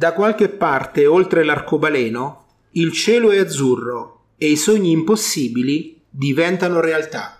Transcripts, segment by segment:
Da qualche parte oltre l'arcobaleno il cielo è azzurro e i sogni impossibili diventano realtà.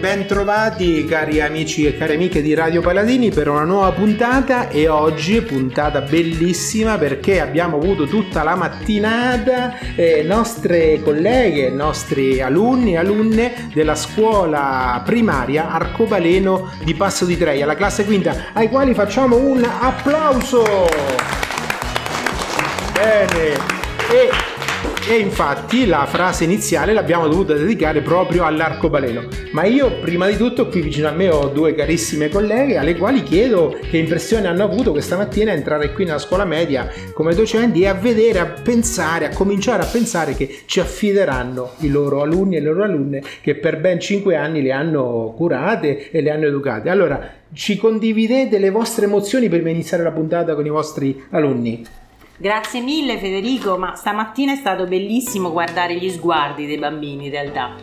Ben trovati cari amici e cari amiche di Radio Paladini per una nuova puntata e oggi puntata bellissima perché abbiamo avuto tutta la mattinata eh, nostre colleghe, nostri alunni e alunne della scuola primaria Arcobaleno di Passo di Treia, la classe quinta, ai quali facciamo un applauso. Bene. E infatti la frase iniziale l'abbiamo dovuta dedicare proprio all'arcobaleno. Ma io prima di tutto qui vicino a me ho due carissime colleghe alle quali chiedo che impressione hanno avuto questa mattina entrare qui nella scuola media come docenti e a vedere, a pensare, a cominciare a pensare che ci affideranno i loro alunni e le loro alunne che per ben 5 anni le hanno curate e le hanno educate. Allora, ci condividete le vostre emozioni per iniziare la puntata con i vostri alunni? Grazie mille Federico, ma stamattina è stato bellissimo guardare gli sguardi dei bambini in realtà,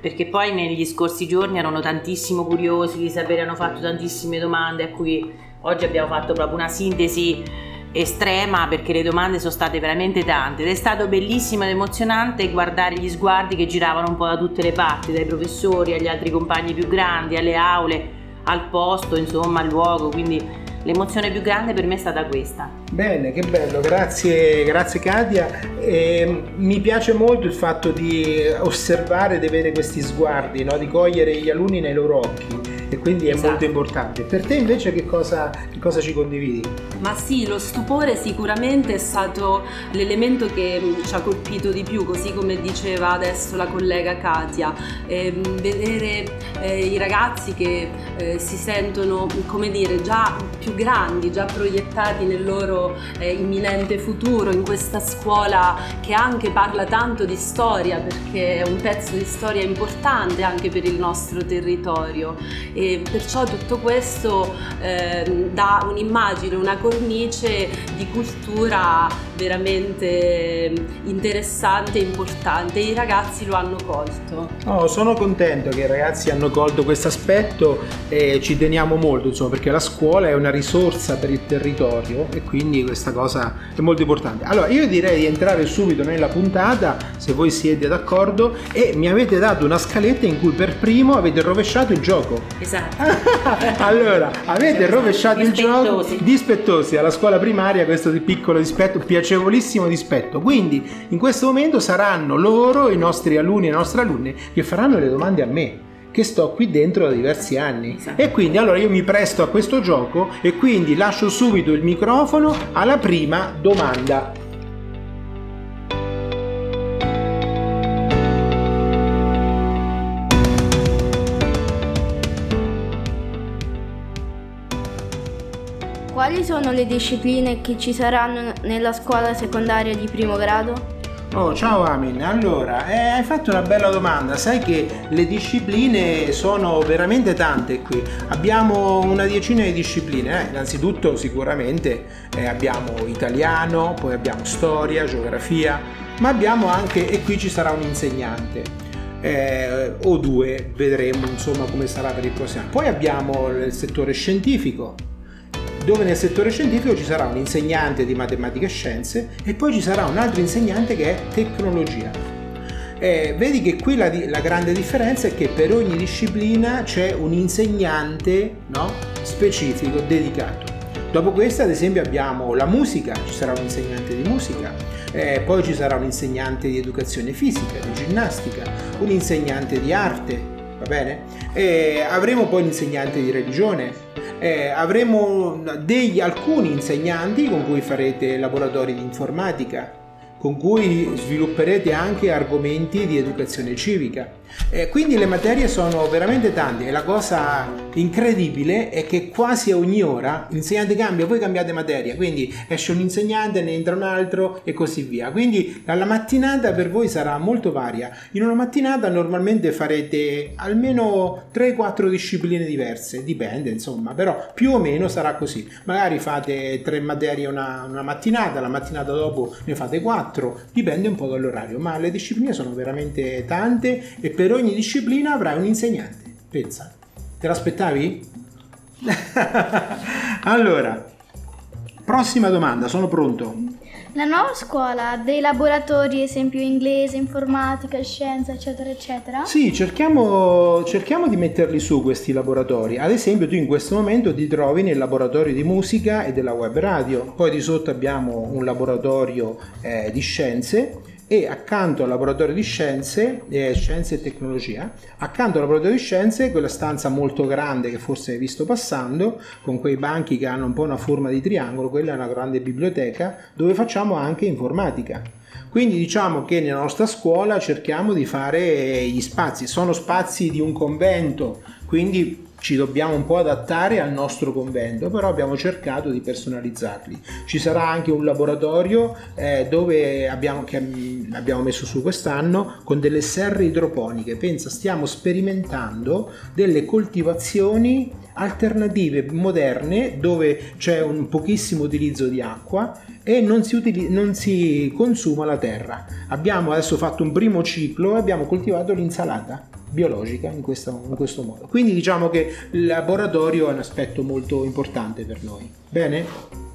perché poi negli scorsi giorni erano tantissimo curiosi di sapere, hanno fatto tantissime domande a cui oggi abbiamo fatto proprio una sintesi estrema perché le domande sono state veramente tante. Ed è stato bellissimo ed emozionante guardare gli sguardi che giravano un po' da tutte le parti, dai professori agli altri compagni più grandi, alle aule, al posto, insomma al luogo, quindi l'emozione più grande per me è stata questa. Bene, che bello, grazie, grazie Katia. E mi piace molto il fatto di osservare, di avere questi sguardi, no? di cogliere gli alunni nei loro occhi e quindi è esatto. molto importante. Per te invece che cosa, che cosa, ci condividi? Ma sì, lo stupore sicuramente è stato l'elemento che ci ha colpito di più, così come diceva adesso la collega Katia, eh, vedere eh, i ragazzi che eh, si sentono, come dire, già più grandi, già proiettati nel loro eh, imminente futuro, in questa scuola che anche parla tanto di storia, perché è un pezzo di storia importante anche per il nostro territorio. E perciò tutto questo eh, dà un'immagine, una cornice di cultura veramente interessante e importante e i ragazzi lo hanno colto. Oh, sono contento che i ragazzi hanno colto questo aspetto e ci teniamo molto insomma perché la scuola è una risorsa per il territorio e quindi questa cosa è molto importante. Allora io direi di entrare subito nella puntata se voi siete d'accordo e mi avete dato una scaletta in cui per primo avete rovesciato il gioco. Esatto Esatto. allora, avete rovesciato il gioco dispettosi alla scuola primaria, questo di piccolo dispetto, piacevolissimo dispetto. Quindi in questo momento saranno loro, i nostri alunni e le nostre alunne, che faranno le domande a me che sto qui dentro da diversi anni. Esatto. E quindi allora io mi presto a questo gioco e quindi lascio subito il microfono alla prima domanda. Quali sono le discipline che ci saranno nella scuola secondaria di primo grado? Oh, ciao Amin. Allora, eh, hai fatto una bella domanda. Sai che le discipline sono veramente tante qui. Abbiamo una decina di discipline. Eh, innanzitutto, sicuramente eh, abbiamo italiano, poi abbiamo storia, geografia, ma abbiamo anche, e qui ci sarà un insegnante. Eh, o due, vedremo insomma come sarà per il prossimo anno. Poi abbiamo il settore scientifico, dove nel settore scientifico ci sarà un insegnante di matematica e scienze e poi ci sarà un altro insegnante che è tecnologia. Eh, vedi che qui la, la, grande differenza è che per ogni disciplina c'è un insegnante no, specifico, dedicato. Dopo questo ad esempio abbiamo la musica, ci sarà un insegnante di musica, eh, poi ci sarà un insegnante di educazione fisica, di ginnastica, un insegnante di arte, va bene? Eh, avremo poi l'insegnante di religione, eh, avremo degli, alcuni insegnanti con cui farete laboratori di informatica, con cui svilupperete anche argomenti di educazione civica. Eh, quindi le materie sono veramente tante e la cosa incredibile è che quasi ogni ora l'insegnante cambia, voi cambiate materia, quindi esce un insegnante, ne entra un altro e così via. Quindi la mattinata per voi sarà molto varia. In una mattinata normalmente farete almeno 3-4 discipline diverse, dipende insomma, però più o meno sarà così. Magari fate tre materie una, una mattinata, la mattinata dopo ne fate 4, dipende un po' dall'orario, ma le discipline sono veramente tante e per ogni disciplina avrai un insegnante. Pensa, te l'aspettavi? allora, prossima domanda, sono pronto. La nuova scuola ha dei laboratori, esempio inglese, informatica, scienza, eccetera, eccetera? Sì, cerchiamo, cerchiamo, di metterli su questi laboratori. Ad esempio, tu in questo momento ti trovi nel laboratorio di musica e della web radio, poi di sotto abbiamo un laboratorio eh, di scienze e accanto al laboratorio di scienze, eh, scienze e tecnologia, accanto al laboratorio di scienze, quella stanza molto grande che forse hai visto passando, con quei banchi che hanno un po' una forma di triangolo, quella è una grande biblioteca dove facciamo anche informatica. Quindi diciamo che nella nostra scuola cerchiamo di fare gli spazi, sono spazi di un convento, quindi ci dobbiamo un po' adattare al nostro convento, però abbiamo cercato di personalizzarli. Ci sarà anche un laboratorio eh, dove abbiamo, che abbiamo messo su quest'anno con delle serre idroponiche. Pensa, stiamo sperimentando delle coltivazioni alternative moderne dove c'è un pochissimo utilizzo di acqua e non si, utilizza, non si consuma la terra. Abbiamo adesso fatto un primo ciclo e abbiamo coltivato l'insalata biologica in questo, in questo modo. Quindi diciamo che il laboratorio è un aspetto molto importante per noi. Bene?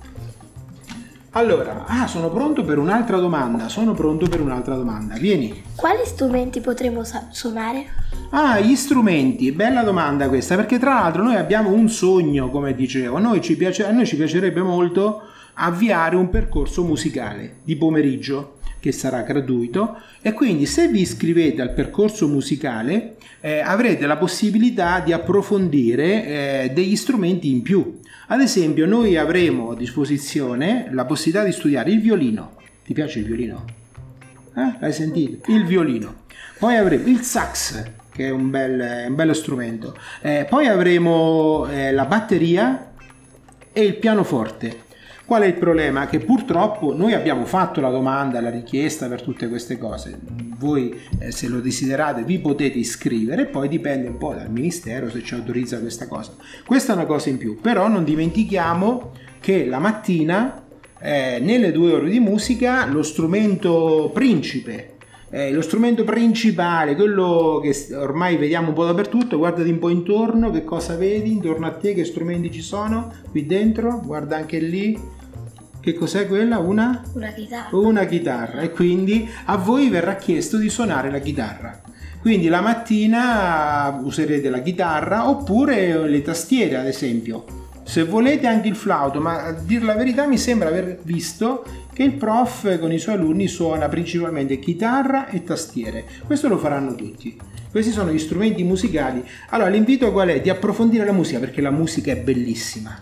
Allora, ah, sono pronto per un'altra domanda. Sono pronto per un'altra domanda. Vieni. Quali strumenti potremo suonare? Ah, gli strumenti. Bella domanda questa, perché tra l'altro noi abbiamo un sogno, come dicevo. Noi ci piace, a noi ci piacerebbe molto avviare un percorso musicale di pomeriggio che sarà gratuito e quindi se vi iscrivete al percorso musicale eh, avrete la possibilità di approfondire eh, degli strumenti in più. Ad esempio noi avremo a disposizione la possibilità di studiare il violino. Ti piace il violino? Eh? L'hai sentito? Il violino. Poi avremo il sax, che è un, bel, un bello strumento. Eh, poi avremo eh, la batteria e il pianoforte. Qual è il problema? Che purtroppo noi abbiamo fatto la domanda, la richiesta per tutte queste cose. Voi, eh, se lo desiderate, vi potete iscrivere, poi dipende un po' dal Ministero se ci autorizza questa cosa. Questa è una cosa in più, però non dimentichiamo che la mattina, eh, nelle due ore di musica, lo strumento principe eh, lo strumento principale, quello che ormai vediamo un po' dappertutto, guardati un po' intorno, che cosa vedi intorno a te, che strumenti ci sono qui dentro, guarda anche lì, che cos'è quella? Una? Una chitarra. Una chitarra. E quindi a voi verrà chiesto di suonare la chitarra. Quindi la mattina userete la chitarra oppure le tastiere, ad esempio. Se volete anche il flauto, ma a dire la verità mi sembra aver visto che il prof con i suoi alunni suona principalmente chitarra e tastiere. Questo lo faranno tutti. Questi sono gli strumenti musicali. Allora l'invito qual è? Di approfondire la musica perché la musica è bellissima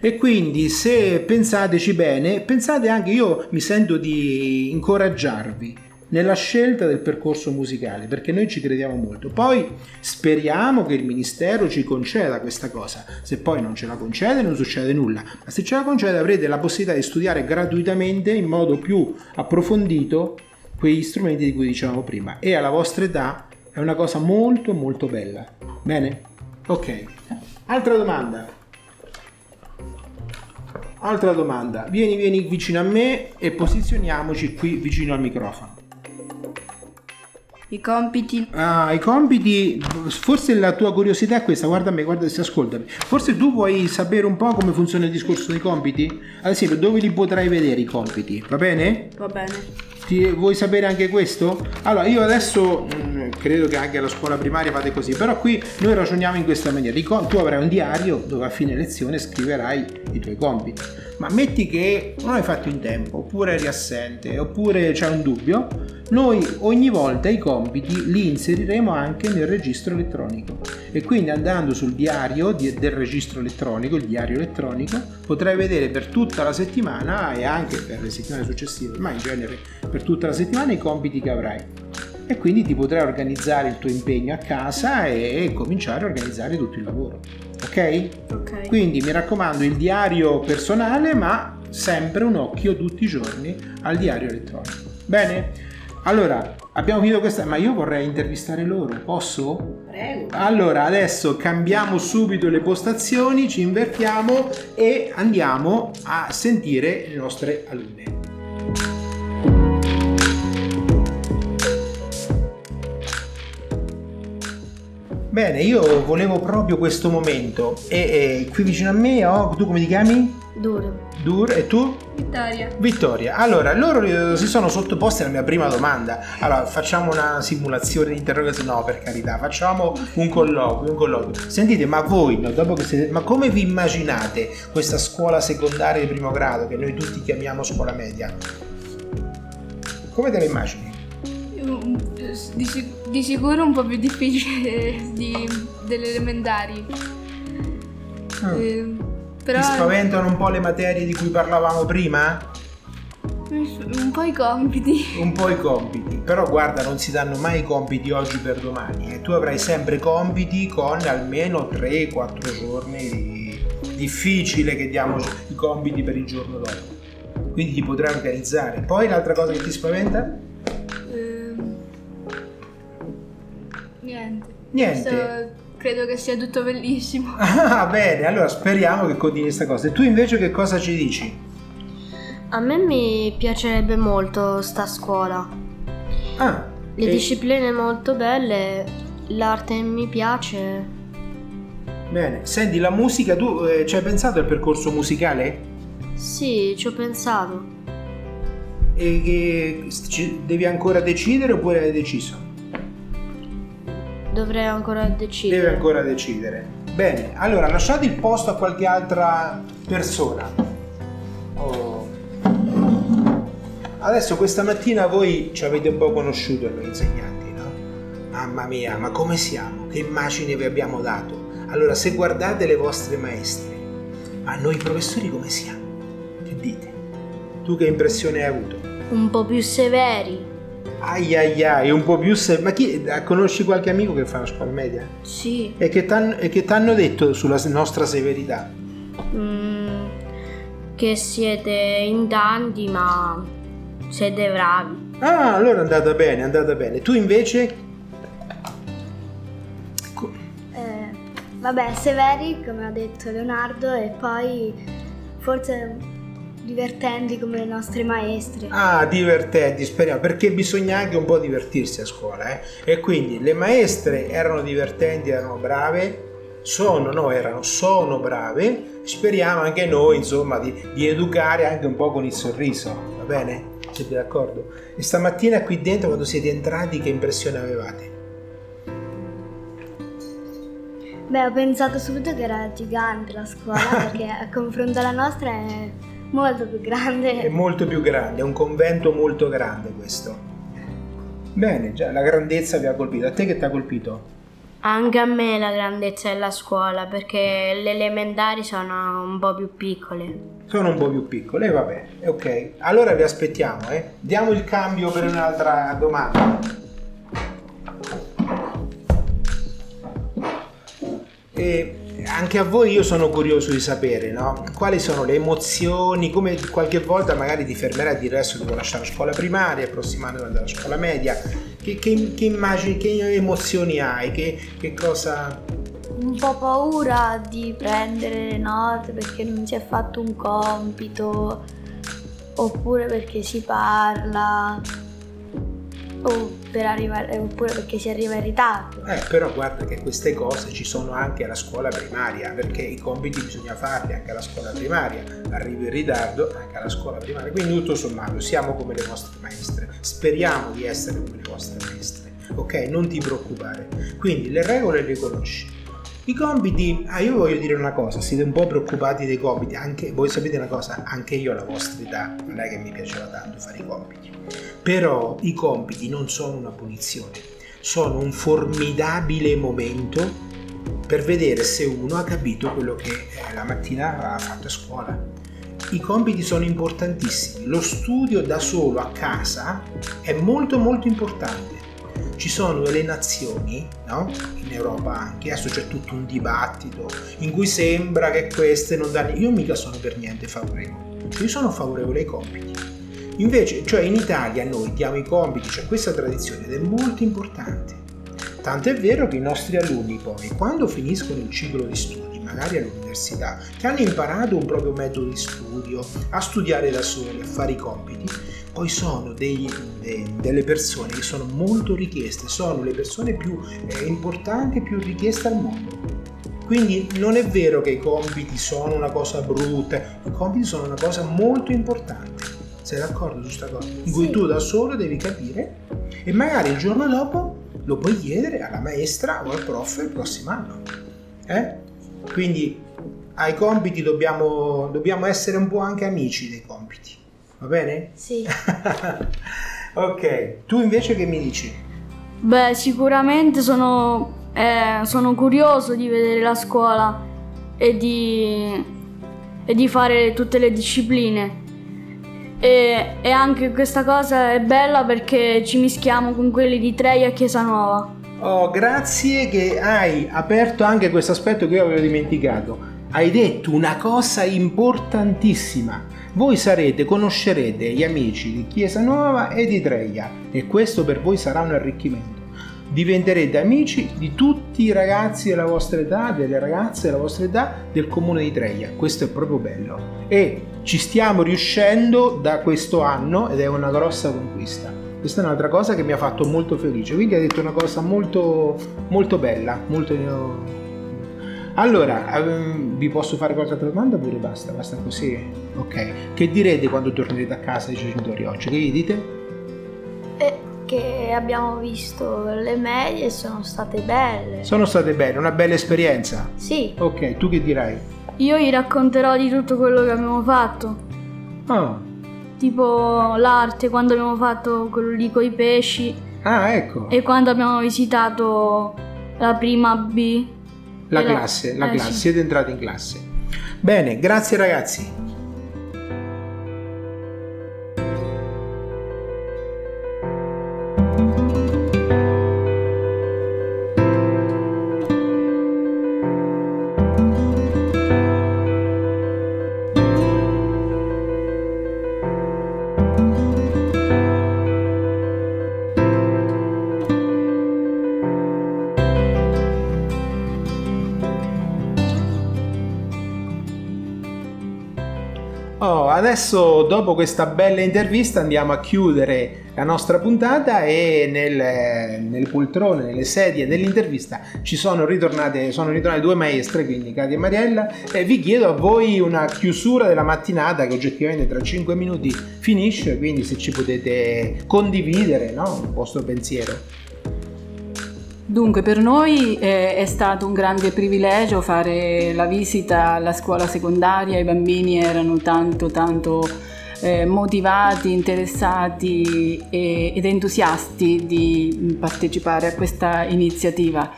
e quindi se pensateci bene, pensate anche io mi sento di incoraggiarvi nella scelta del percorso musicale perché noi ci crediamo molto. Poi speriamo che il ministero ci conceda questa cosa. Se poi non ce la concede non succede nulla, ma se ce la concede avrete la possibilità di studiare gratuitamente in modo più approfondito quegli strumenti di cui dicevamo prima e alla vostra età è una cosa molto molto bella. Bene? Ok. Altra domanda. Altra domanda. Vieni, vieni vicino a me e posizioniamoci qui vicino al microfono. I compiti. Ah, i compiti. Forse la tua curiosità è questa. Guarda me, guarda, ascoltami. Forse tu vuoi sapere un po' come funziona il discorso dei compiti? Ad esempio, dove li potrai vedere i compiti? Va bene? Va bene. Ti, vuoi sapere anche questo? Allora, io adesso mm, eh, credo che anche alla scuola primaria fate così, però qui noi ragioniamo in questa maniera. Tu avrai un diario dove a fine lezione scriverai i tuoi compiti, ma metti che non hai fatto in tempo, oppure eri assente, oppure c'è un dubbio, noi ogni volta i compiti li inseriremo anche nel registro elettronico e quindi andando sul diario del registro elettronico, il diario elettronico, potrai vedere per tutta la settimana e anche per le settimane successive, ma in genere per tutta la settimana i compiti che avrai e quindi ti potrai organizzare il tuo impegno a casa e cominciare a organizzare tutto il lavoro. Ok? Ok. Quindi mi raccomando il diario personale, ma sempre un occhio tutti i giorni al diario elettronico. Bene? Allora, abbiamo finito questa, ma io vorrei intervistare loro, posso? Prego. Allora, adesso cambiamo subito le postazioni, ci invertiamo e andiamo a sentire le nostre alunne. Bene, io volevo proprio questo momento e, e qui vicino a me ho, tu come ti chiami? Duro. Dur e tu? Vittoria. Vittoria. Allora, loro eh, si sono sottoposti alla mia prima domanda. Allora, facciamo una simulazione di interrogazione. No, per carità, facciamo un colloquio, un colloquio. Sentite, ma voi, no, dopo che siete, ma come vi immaginate questa scuola secondaria di primo grado che noi tutti chiamiamo scuola media? Come te la immagini? Di, di sicuro un po' più difficile di- delle elementari. Ah. Eh, però Ti spaventano un po' le materie di cui parlavamo prima? un po' i compiti. Un po' i compiti, però guarda, non si danno mai i compiti oggi per domani. eh. Tu avrai sempre compiti con almeno 3-4 giorni di... difficile che diamo i compiti per il giorno dopo. Quindi ti potrai organizzare. Poi l'altra cosa che ti spaventa? Ehm, niente. Niente. Questo credo che sia tutto bellissimo. Ah, bene, allora speriamo che continui questa cosa. E tu invece che cosa ci dici? A me mi piacerebbe molto sta scuola. Ah, Le e- discipline molto belle, l'arte mi piace. Bene, senti la musica, tu eh, ci hai pensato al percorso musicale? Sì, ci ho pensato. E che devi ancora decidere oppure hai deciso? Dovrei ancora decidere. Deve ancora decidere. Bene, allora lasciate il posto a qualche altra persona. Oh. Adesso questa mattina voi ci avete un po' conosciuto noi insegnanti, no? Mamma mia, ma come siamo? Che immagini vi abbiamo dato? Allora, se guardate le vostre maestre, ma noi professori come siamo? Che dite? Tu che impressione hai avuto? Un po' più severi. Ai ai ai, un po' più se... Ma chi... conosci qualche amico che fa la scuola media? Sì. E che ti hanno detto sulla nostra severità? Mm, che siete in tanti, ma siete bravi. Ah, allora è andata bene, è andata bene. Tu invece? Eh, vabbè, severi, come ha detto Leonardo, e poi forse divertenti come le nostre maestre. Ah, divertenti, speriamo, perché bisogna anche un po' divertirsi a scuola, eh? E quindi le maestre erano divertenti, erano brave, sono, no, erano, sono brave, speriamo anche noi, insomma, di, di educare anche un po' con il sorriso, va bene? Siete d'accordo? E stamattina qui dentro, quando siete entrati, che impressione avevate? Beh, ho pensato subito che era gigante la scuola, perché a confronto alla nostra è molto più È grande. molto più grande, è un convento molto grande questo. Bene, già la grandezza vi ha colpito. A te che ti ha colpito? Anche a me la grandezza della scuola, perché le elementari sono un po' più piccole. Sono un po' più piccole, vabbè, ok. Allora vi aspettiamo, eh. Diamo il cambio per un'altra domanda. E anche a voi io sono curioso di sapere, no? Quali sono le emozioni, come qualche volta magari ti fermerai a dire adesso devo lasciare la scuola primaria, il prossimo anno devo andare alla scuola media. Che, che- che immagini, che emozioni hai? Che, che cosa... Un po' paura di prendere le note perché non si è fatto un compito, oppure perché si parla, o per arrivare, oppure perché si arriva in ritardo. Eh, però guarda che queste cose ci sono anche alla scuola primaria, perché i compiti bisogna farli anche alla scuola primaria. Arrivi in ritardo anche alla scuola primaria. Quindi tutto sommato siamo come le vostre maestre. Speriamo di essere come le vostre maestre. ok? Non ti preoccupare. Quindi le regole le conosci. I compiti, ah io voglio dire una cosa, siete un po' preoccupati dei compiti, anche voi sapete una cosa, anche io alla vostra età non è che mi piaceva tanto fare i compiti, però i compiti non sono una punizione, sono un formidabile momento per vedere se uno ha capito quello che eh, la mattina ha fatto a scuola. I compiti sono importantissimi, lo studio da solo a casa è molto molto importante ci sono delle nazioni, no? in Europa anche, adesso c'è tutto un dibattito in cui sembra che queste non danno... Io mica sono per niente favorevole, io sono favorevole ai compiti. Invece, cioè in Italia noi diamo i compiti, c'è questa tradizione ed è molto importante. Tanto è vero che i nostri alunni poi, quando finiscono il ciclo di studi, magari all'università, che hanno imparato un proprio metodo di studio, a studiare da soli, a fare i compiti, poi sono dei, de, delle persone che sono molto richieste, sono le persone più eh, importanti e più richieste al mondo. Quindi non è vero che i compiti sono una cosa brutta, i compiti sono una cosa molto importante. Sei d'accordo su questa cosa? In cui tu da solo devi capire e magari il giorno dopo lo puoi chiedere alla maestra o al prof il prossimo anno. Eh? Quindi ai compiti dobbiamo, dobbiamo essere un po' anche amici dei compiti. Va bene? Sì. ok, tu invece che mi dici? Beh, sicuramente sono, eh, sono curioso di vedere la scuola e di, e di fare tutte le discipline. E, e, anche questa cosa è bella perché ci mischiamo con quelli di Treia e Chiesa Nuova. Oh, grazie che hai aperto anche questo aspetto che io avevo dimenticato. Hai detto una cosa importantissima voi sarete, conoscerete gli amici di Chiesa Nuova e di Treia e questo per voi sarà un arricchimento. Diventerete amici di tutti i ragazzi della vostra età, delle ragazze della vostra età del comune di Treia. Questo è proprio bello. E ci stiamo riuscendo da questo anno ed è una grossa conquista. Questa è un'altra cosa che mi ha fatto molto felice. Quindi ha detto una cosa molto, molto bella, molto allora, ehm, vi posso fare qualche altra domanda oppure basta? Basta così? Ok. Che direte quando tornerete a casa ai genitori oggi? Che gli dite? Eh, che abbiamo visto le medie e sono state belle. Sono state belle, una bella esperienza? Sì. Ok, tu che dirai? Io gli racconterò di tutto quello che abbiamo fatto. Oh. Tipo l'arte, quando abbiamo fatto quello lì con i pesci. Ah, ecco. E quando abbiamo visitato la prima B la classe, la eh, classe, siete entrati in classe. Bene, grazie ragazzi. Adesso dopo questa bella intervista andiamo a chiudere la nostra puntata e nel, nelle poltrone, nelle sedie dell'intervista ci sono ritornate, sono ritornate due maestre, quindi Katia e Mariella, e vi chiedo a voi una chiusura della mattinata che oggettivamente tra 5 minuti finisce, quindi se ci potete condividere no? il vostro pensiero. Dunque, per noi eh, è stato un grande privilegio fare la visita alla scuola secondaria, i bambini erano tanto tanto eh, motivati, interessati e, ed entusiasti di partecipare a questa iniziativa.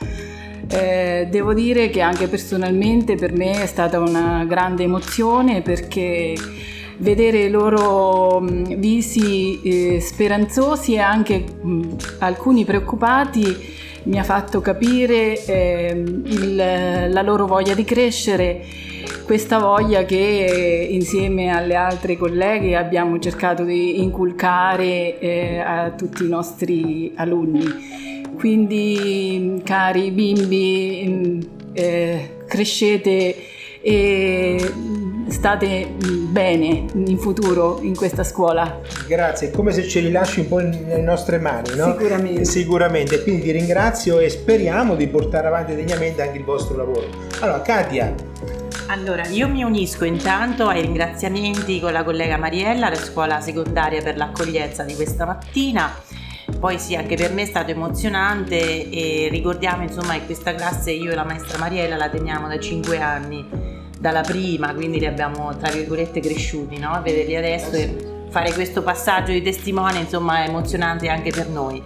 Eh, devo dire che anche personalmente per me è stata una grande emozione perché vedere i loro mh, visi eh, speranzosi e anche mh, alcuni preoccupati mi ha fatto capire eh, il, la loro voglia di crescere, questa voglia che insieme alle altre colleghe abbiamo cercato di inculcare eh, a tutti i nostri alunni. Quindi cari bimbi, mm, eh, crescete e state bene in futuro in questa scuola. Grazie, è come se ce li lasci un po' nelle nostre mani, no? Sicuramente. Sicuramente, quindi ti ringrazio e speriamo di portare avanti degnamente anche il vostro lavoro. Allora, Katia. Allora, io mi unisco intanto ai ringraziamenti con la collega Mariella, alla scuola secondaria per l'accoglienza di questa mattina poi sì, anche per me è stato emozionante e ricordiamo insomma che questa classe io e la maestra Mariella la teniamo da 5 anni, dalla prima, quindi li abbiamo tra virgolette cresciuti, no? Vederli adesso e fare questo passaggio di testimone insomma è emozionante anche per noi.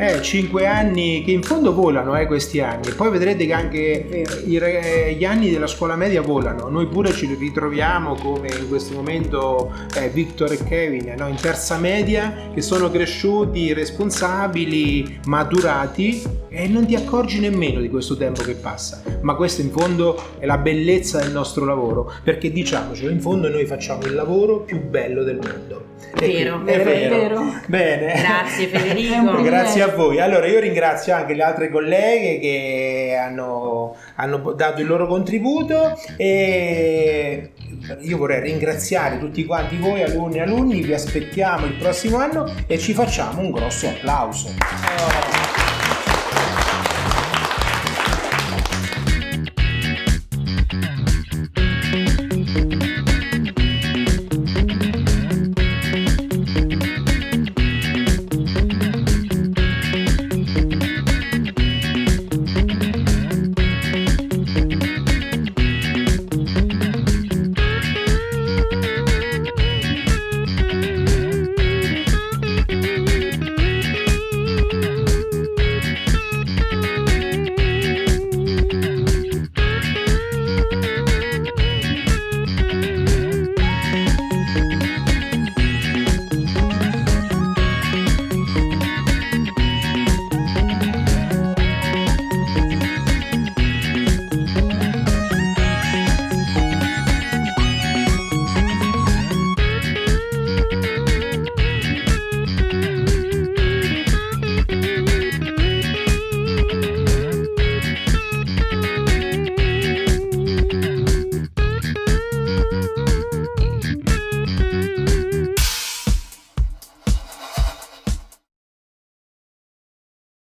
Eh, 5 anni che in fondo volano eh, questi anni. E poi vedrete che anche i re- gli anni della scuola media volano. Noi pure ci ritroviamo come in questo momento eh, Victor e Kevin no? in terza media che sono cresciuti, responsabili, maturati e non ti accorgi nemmeno di questo tempo che passa. Ma questo in fondo è la bellezza del nostro lavoro, perché diciamocelo, in fondo noi facciamo il lavoro più bello del mondo. Vero, qui- è vero, vero. vero. Bene. Grazie È Federico. Grazie a voi. Allora io ringrazio anche le altre colleghe che hanno, hanno dato il loro contributo e io vorrei ringraziare tutti quanti voi alunni e alunni, vi aspettiamo il prossimo anno e ci facciamo un grosso applauso.